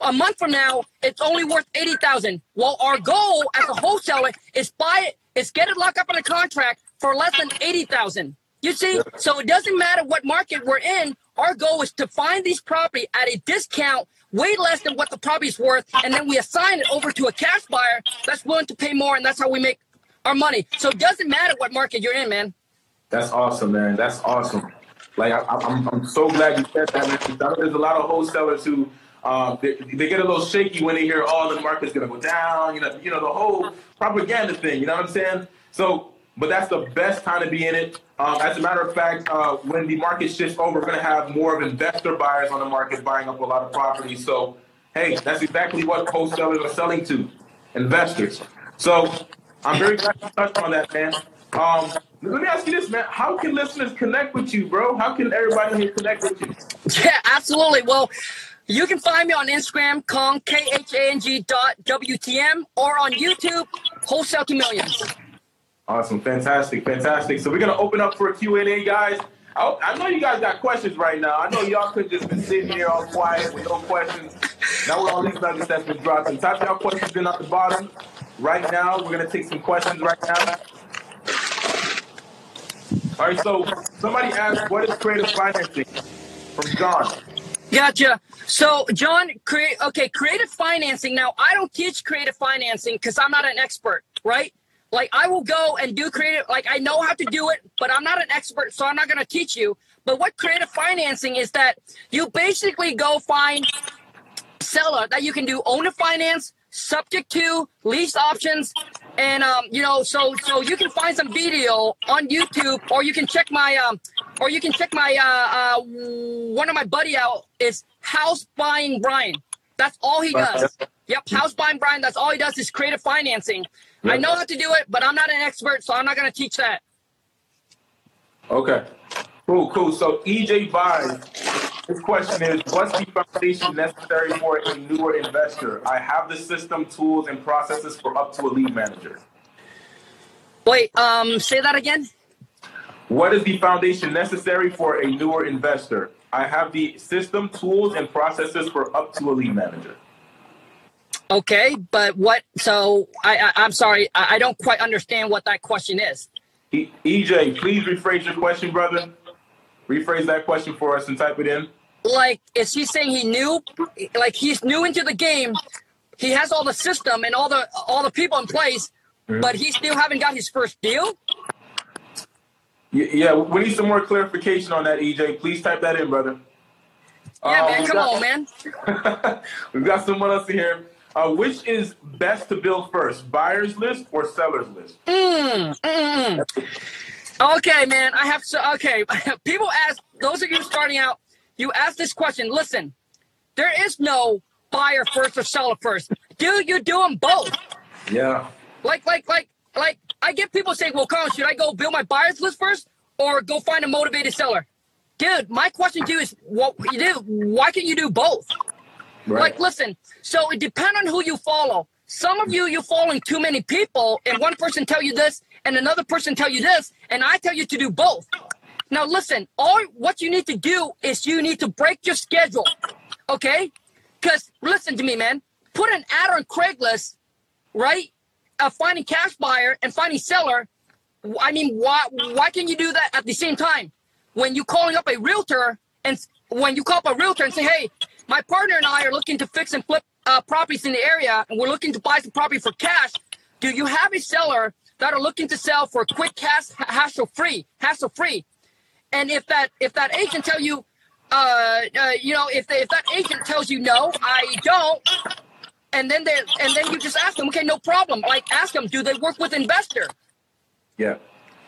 a month from now it's only worth 80000 well our goal as a wholesaler is buy it is get it locked up in a contract for less than 80000 you see? So it doesn't matter what market we're in our goal is to find these property at a discount way less than what the property's worth and then we assign it over to a cash buyer that's willing to pay more and that's how we make our money so it doesn't matter what market you're in man That's awesome, man. That's awesome. Like I, I- I'm, I'm so glad you said that, man. There's a lot of wholesalers who um, they, they get a little shaky when they hear, "Oh, the market's gonna go down." You know, you know the whole propaganda thing. You know what I'm saying? So, but that's the best time to be in it. Um, as a matter of fact, uh, when the market shifts over, we're gonna have more of investor buyers on the market buying up a lot of property. So, hey, that's exactly what wholesalers are selling to investors. So, I'm very glad you touched on that, man. Um, let me ask you this, man. How can listeners connect with you, bro? How can everybody here connect with you? Yeah, absolutely. Well, you can find me on Instagram, Kong K H A N G dot WTM, or on YouTube, Wholesale to Millions. Awesome, fantastic, fantastic. So we're gonna open up for a Q&A, guys. I, I know you guys got questions right now. I know y'all could just been sitting here all quiet with no questions. Now with all these nuggets that's been dropped, and type y'all questions in at the bottom. Right now, we're gonna take some questions right now. All right, so somebody asked, what is creative financing? From John. Gotcha. So, John, create okay, creative financing. Now, I don't teach creative financing because I'm not an expert, right? Like, I will go and do creative. Like, I know how to do it, but I'm not an expert, so I'm not going to teach you. But what creative financing is that you basically go find seller that you can do owner finance, subject to lease options, and um, you know, so so you can find some video on YouTube, or you can check my um, or you can check my uh, uh one of my buddy out is House Buying Brian. That's all he does. Yep, House Buying Brian. That's all he does is creative financing. I know how to do it, but I'm not an expert, so I'm not going to teach that. Okay. Cool, cool. So EJ buys. His question is, what's the foundation necessary for a newer investor? I have the system, tools, and processes for up to a lead manager. Wait, um, say that again. What is the foundation necessary for a newer investor? I have the system, tools, and processes for up to a lead manager. Okay, but what? So I, I I'm sorry, I, I don't quite understand what that question is. E- EJ, please rephrase your question, brother. Rephrase that question for us and type it in. Like, is he saying he knew? Like, he's new into the game. He has all the system and all the all the people in place, Mhm. but he still haven't got his first deal. Y- Yeah, we need some more clarification on that, EJ. Please type that in, brother. Yeah, Uh, man. Come got- on, man. We've got someone else here. Uh, which is best to build first, buyer's list or seller's list? Mm, mm, mm. Okay, man. I have to. Okay, people ask those of you starting out. You ask this question. Listen, there is no buyer first or seller first. Dude, you do them both. Yeah. Like, like, like, like. I get people saying, "Well, Colin, should I go build my buyers list first, or go find a motivated seller?" Dude, my question to you is, what you do? Why can't you do both? Right. Like, listen. So it depends on who you follow. Some of you, you're following too many people, and one person tell you this, and another person tell you this, and I tell you to do both. Now, listen. All what you need to do is you need to break your schedule, okay? Because listen to me, man. Put an ad on Craigslist, right? Uh, finding cash buyer and finding seller. I mean, why why can you do that at the same time? When you calling up a realtor and when you call up a realtor and say, "Hey, my partner and I are looking to fix and flip uh, properties in the area, and we're looking to buy some property for cash," do you have a seller that are looking to sell for quick cash, hassle free, hassle free? And if that if that agent tell you, uh, uh, you know, if they, if that agent tells you no, I don't, and then they and then you just ask them, okay, no problem. Like ask them, do they work with investor? yeah.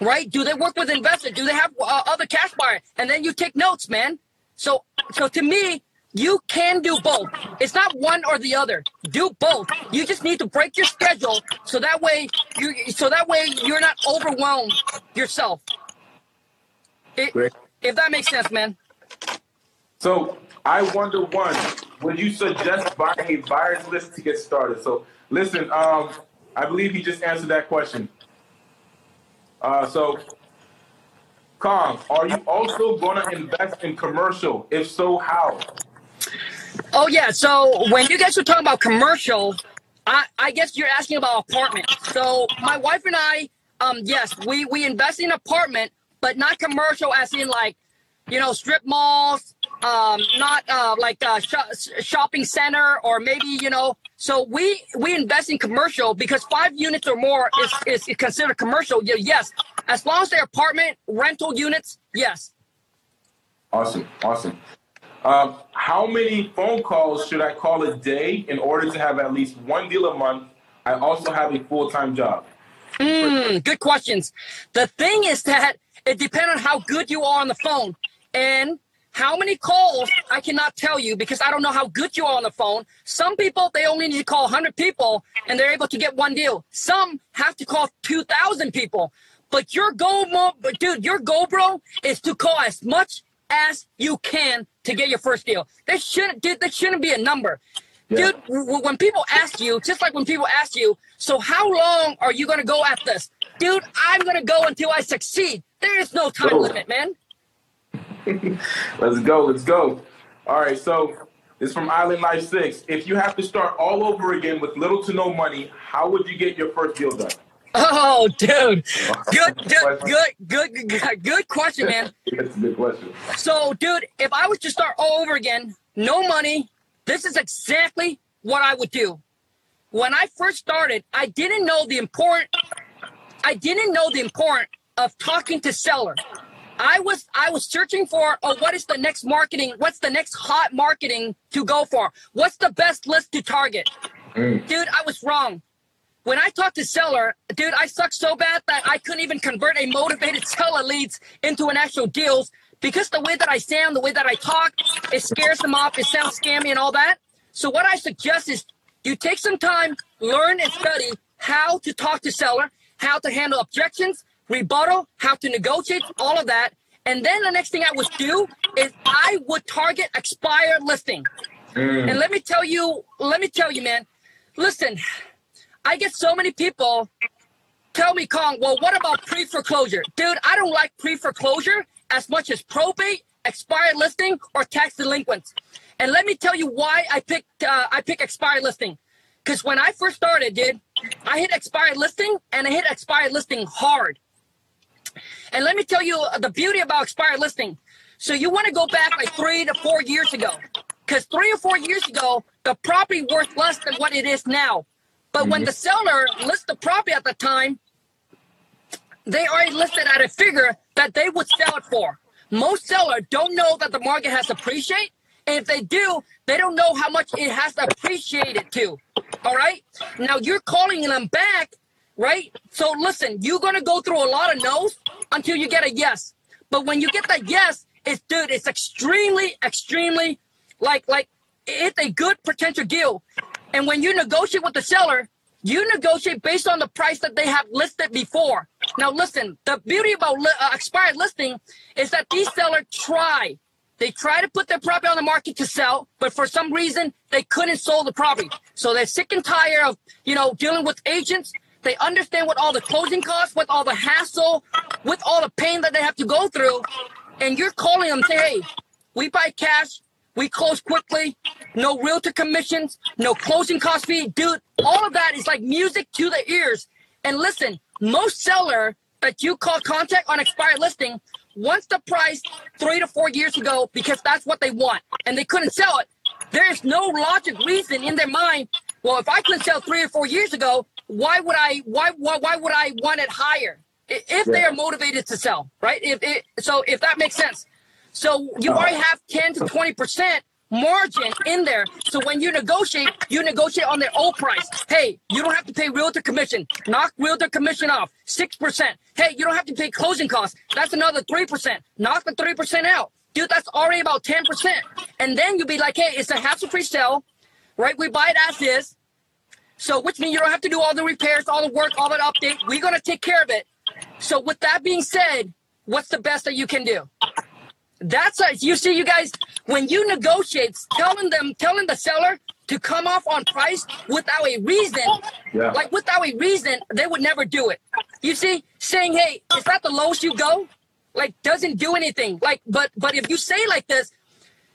right? Do they work with investors? Do they have uh, other cash buyer? And then you take notes, man. So, so to me, you can do both. It's not one or the other. Do both. You just need to break your schedule so that way you so that way you're not overwhelmed yourself. It- if that makes sense, man. So I wonder one, would you suggest buying a buyer's list to get started? So listen, um, I believe he just answered that question. Uh, so, Kong, are you also going to invest in commercial? If so, how? Oh yeah. So when you guys were talking about commercial, I, I guess you're asking about apartment. So my wife and I, um, yes, we we invest in apartment, but not commercial, as in like, you know, strip malls, um, not uh, like uh, sh- shopping center or maybe you know. So we we invest in commercial because five units or more is is considered commercial. Yeah, yes, as long as they're apartment rental units, yes. Awesome, awesome. Um, how many phone calls should I call a day in order to have at least one deal a month? I also have a full time job. Hmm, good questions. The thing is that it depends on how good you are on the phone and how many calls I cannot tell you because I don't know how good you are on the phone. Some people they only need to call 100 people and they're able to get one deal. Some have to call 2,000 people. But your goal, dude, your goal, bro, is to call as much as you can to get your first deal. There shouldn't, dude, shouldn't be a number. Yeah. Dude, w- when people ask you, just like when people ask you, so how long are you going to go at this? Dude, I'm going to go until I succeed. There is no time Go. limit, man. Let's go, let's go. All right, so it's from Island Life 6. If you have to start all over again with little to no money, how would you get your first deal done? Oh, dude. Good, good, good, good, good, question, man. That's a good question. So, dude, if I was to start all over again, no money, this is exactly what I would do. When I first started, I didn't know the important I didn't know the importance of talking to seller. I was I was searching for oh what is the next marketing what's the next hot marketing to go for what's the best list to target Mm. dude I was wrong when I talked to seller dude I sucked so bad that I couldn't even convert a motivated seller leads into an actual deals because the way that I sound the way that I talk it scares them off it sounds scammy and all that so what I suggest is you take some time learn and study how to talk to seller how to handle objections rebuttal, how to negotiate, all of that. And then the next thing I would do is I would target expired listing. Mm. And let me tell you, let me tell you, man, listen, I get so many people tell me, Kong, well, what about pre foreclosure? Dude, I don't like pre foreclosure as much as probate, expired listing, or tax delinquents. And let me tell you why I picked uh, I pick expired listing. Because when I first started, dude, I hit expired listing and I hit expired listing hard. And let me tell you uh, the beauty about expired listing. So you want to go back like three to four years ago, because three or four years ago the property worth less than what it is now. But mm-hmm. when the seller lists the property at the time, they already listed at a figure that they would sell it for. Most sellers don't know that the market has appreciated. And if they do, they don't know how much it has appreciated to. All right. Now you're calling them back, right? So listen, you're gonna go through a lot of no's until you get a yes. But when you get that yes, it's dude, it's extremely, extremely like like it's a good potential deal. And when you negotiate with the seller, you negotiate based on the price that they have listed before. Now, listen, the beauty about li- uh, expired listing is that these sellers try. They try to put their property on the market to sell, but for some reason they couldn't sell the property. So they're sick and tired of, you know, dealing with agents. They understand what all the closing costs, with all the hassle, with all the pain that they have to go through. And you're calling them, say, hey, we buy cash, we close quickly. No realtor commissions. No closing cost fee. Dude, all of that is like music to the ears. And listen, most seller that you call contact on expired listing wants the price three to four years ago because that's what they want and they couldn't sell it. There is no logic reason in their mind. Well, if I couldn't sell three or four years ago, why would I? Why why, why would I want it higher? If they are motivated to sell, right? If it, so, if that makes sense. So you uh-huh. already have 10 to 20% margin in there. So when you negotiate, you negotiate on their old price. Hey, you don't have to pay realtor commission. Knock realtor commission off. 6%. Hey, you don't have to pay closing costs. That's another 3%. Knock the 3% out. Dude, that's already about 10%. And then you'll be like, hey, it's a hassle-free sale, right? We buy it as is. So which means you don't have to do all the repairs, all the work, all the update. We're going to take care of it. So with that being said, what's the best that you can do? That's a, you see, you guys, when you negotiate, telling them, telling the seller to come off on price without a reason, yeah. like without a reason, they would never do it. You see, saying, "Hey, is that the lowest you go?" Like doesn't do anything. Like, but but if you say like this,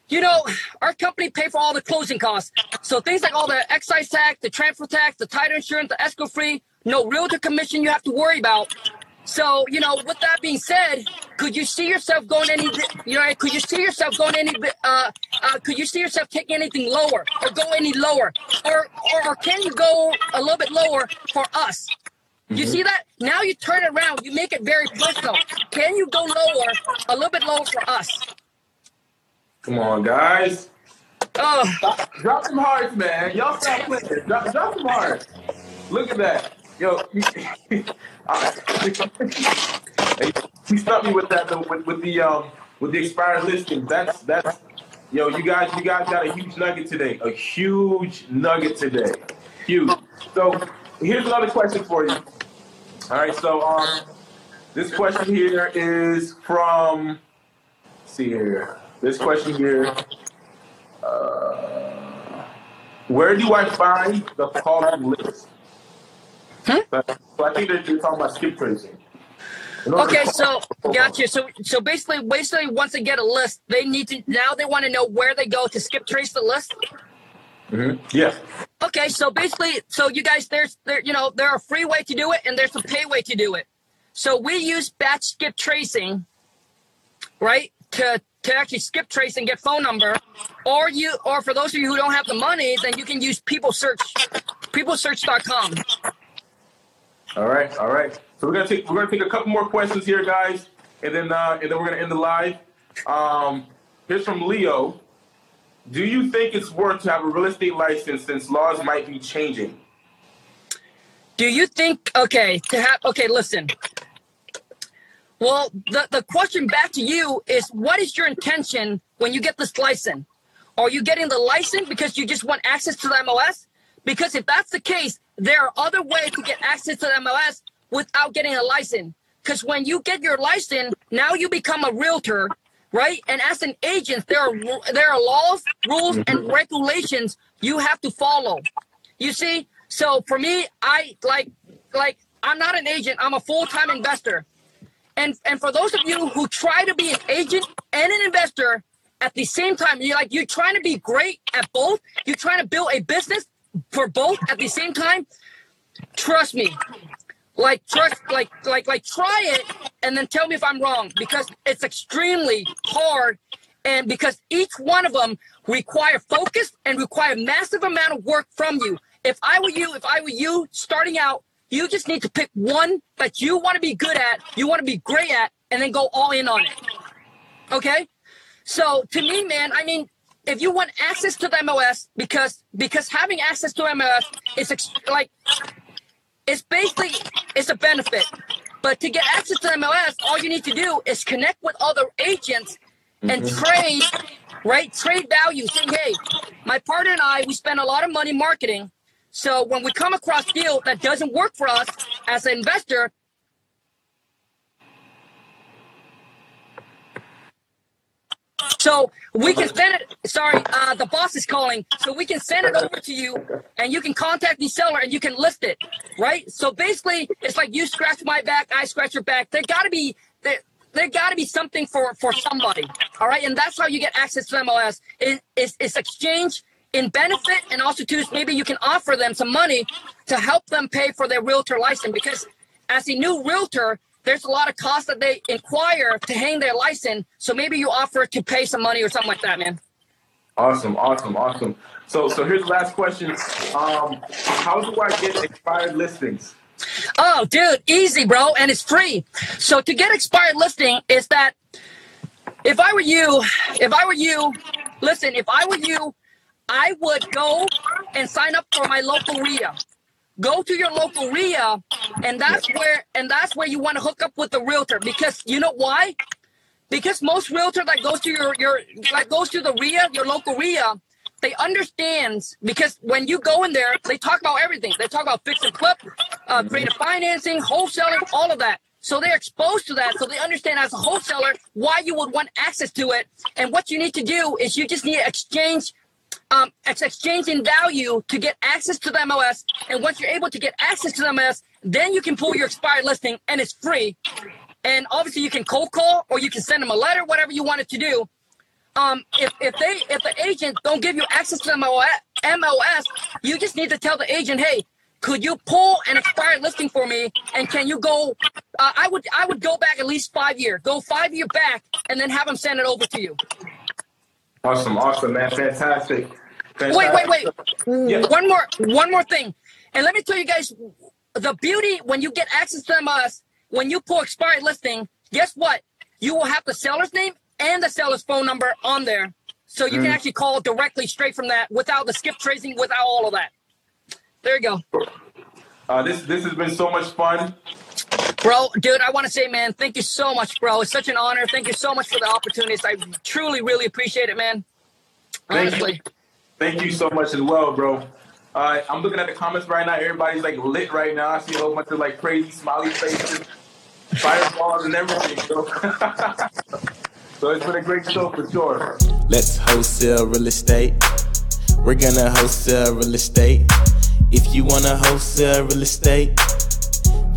you know, our company pay for all the closing costs. So things like all the excise tax, the transfer tax, the title insurance, the escrow free, no realtor commission you have to worry about. So, you know, with that being said, could you see yourself going any, you know, could you see yourself going any, uh, uh, could you see yourself taking anything lower or go any lower? Or, or, or can you go a little bit lower for us? You mm-hmm. see that? Now you turn it around, you make it very personal. Can you go lower, a little bit lower for us? Come on, guys. Oh. Drop, drop some hearts, man. Y'all stop playing. Drop, drop some hearts. Look at that. Yo, you, uh, you stuck me with that though, with, with the um with the expired listing. That's that's yo, you guys you guys got a huge nugget today. A huge nugget today. Huge. So here's another question for you. All right, so um this question here is from see here. This question here. Uh, where do I find the following list? Huh? So I think that you're talking about skip tracing. Okay, so gotcha. So so basically, basically, once they get a list, they need to now they want to know where they go to skip trace the list. Mm-hmm. Yeah. Okay, so basically, so you guys, there's there, you know, there are free way to do it, and there's a pay way to do it. So we use batch skip tracing, right, to to actually skip trace and get phone number, or you, or for those of you who don't have the money, then you can use People Search, PeopleSearch.com. All right, all right. So we're gonna take we're gonna take a couple more questions here, guys, and then uh, and then we're gonna end the live. Um, here's from Leo. Do you think it's worth to have a real estate license since laws might be changing? Do you think okay to have okay? Listen. Well, the, the question back to you is what is your intention when you get this license? Are you getting the license because you just want access to the MLS? Because if that's the case, there are other ways to get access to the MLS without getting a license. Because when you get your license, now you become a realtor, right? And as an agent, there are there are laws, rules, and mm-hmm. regulations you have to follow. You see, so for me, I like like I'm not an agent. I'm a full time investor. And and for those of you who try to be an agent and an investor at the same time, you're like you're trying to be great at both. You're trying to build a business for both at the same time, trust me. Like trust like like like try it and then tell me if I'm wrong because it's extremely hard and because each one of them require focus and require massive amount of work from you. If I were you, if I were you starting out, you just need to pick one that you want to be good at, you want to be great at, and then go all in on it. Okay? So to me, man, I mean, if you want access to the MLS, because because having access to MLS is ex- like it's basically it's a benefit. But to get access to MLS, all you need to do is connect with other agents and mm-hmm. trade, right? Trade value. Saying, hey, my partner and I, we spend a lot of money marketing. So when we come across deal that doesn't work for us as an investor, So we can send it. Sorry, uh, the boss is calling. So we can send it over to you, and you can contact the seller, and you can list it, right? So basically, it's like you scratch my back, I scratch your back. There got to be there. There got to be something for for somebody, all right? And that's how you get access to MLS. It, it's, it's exchange in benefit, and also too maybe you can offer them some money to help them pay for their realtor license because as a new realtor there's a lot of costs that they inquire to hang their license. So maybe you offer to pay some money or something like that, man. Awesome, awesome, awesome. So, so here's the last question. Um, how do I get expired listings? Oh, dude, easy, bro, and it's free. So to get expired listing is that if I were you, if I were you, listen, if I were you, I would go and sign up for my local REIA go to your local REIA, and that's where and that's where you want to hook up with the realtor because you know why? Because most realtor that goes to your your that goes to the REIA, your local REIA, they understand because when you go in there, they talk about everything. They talk about fix and flip, uh, creative financing, wholesaling, all of that. So they're exposed to that. So they understand as a wholesaler why you would want access to it. And what you need to do is you just need to exchange um, it's exchanging value to get access to the MLS. And once you're able to get access to the MLS, then you can pull your expired listing and it's free. And obviously you can cold call or you can send them a letter, whatever you wanted to do. Um, if, if they if the agent don't give you access to the MLS, you just need to tell the agent, hey, could you pull an expired listing for me? And can you go? Uh, I would I would go back at least five year, go five year back, and then have them send it over to you. Awesome, awesome, man, fantastic. Wait, wait, wait. Yeah. One more, one more thing. And let me tell you guys, the beauty when you get access to MLS, when you pull expired listing, guess what? You will have the seller's name and the seller's phone number on there. So you mm. can actually call directly straight from that without the skip tracing, without all of that. There you go. Uh, this this has been so much fun. Bro, dude, I want to say, man, thank you so much, bro. It's such an honor. Thank you so much for the opportunities. I truly, really appreciate it, man. Honestly. Thank you. So much as well, bro. Uh, I'm looking at the comments right now. Everybody's like lit right now. I see a whole bunch of like crazy smiley faces, fireballs, and everything. So, so it's been a great show for sure. Let's wholesale real estate. We're gonna wholesale real estate. If you wanna wholesale real estate,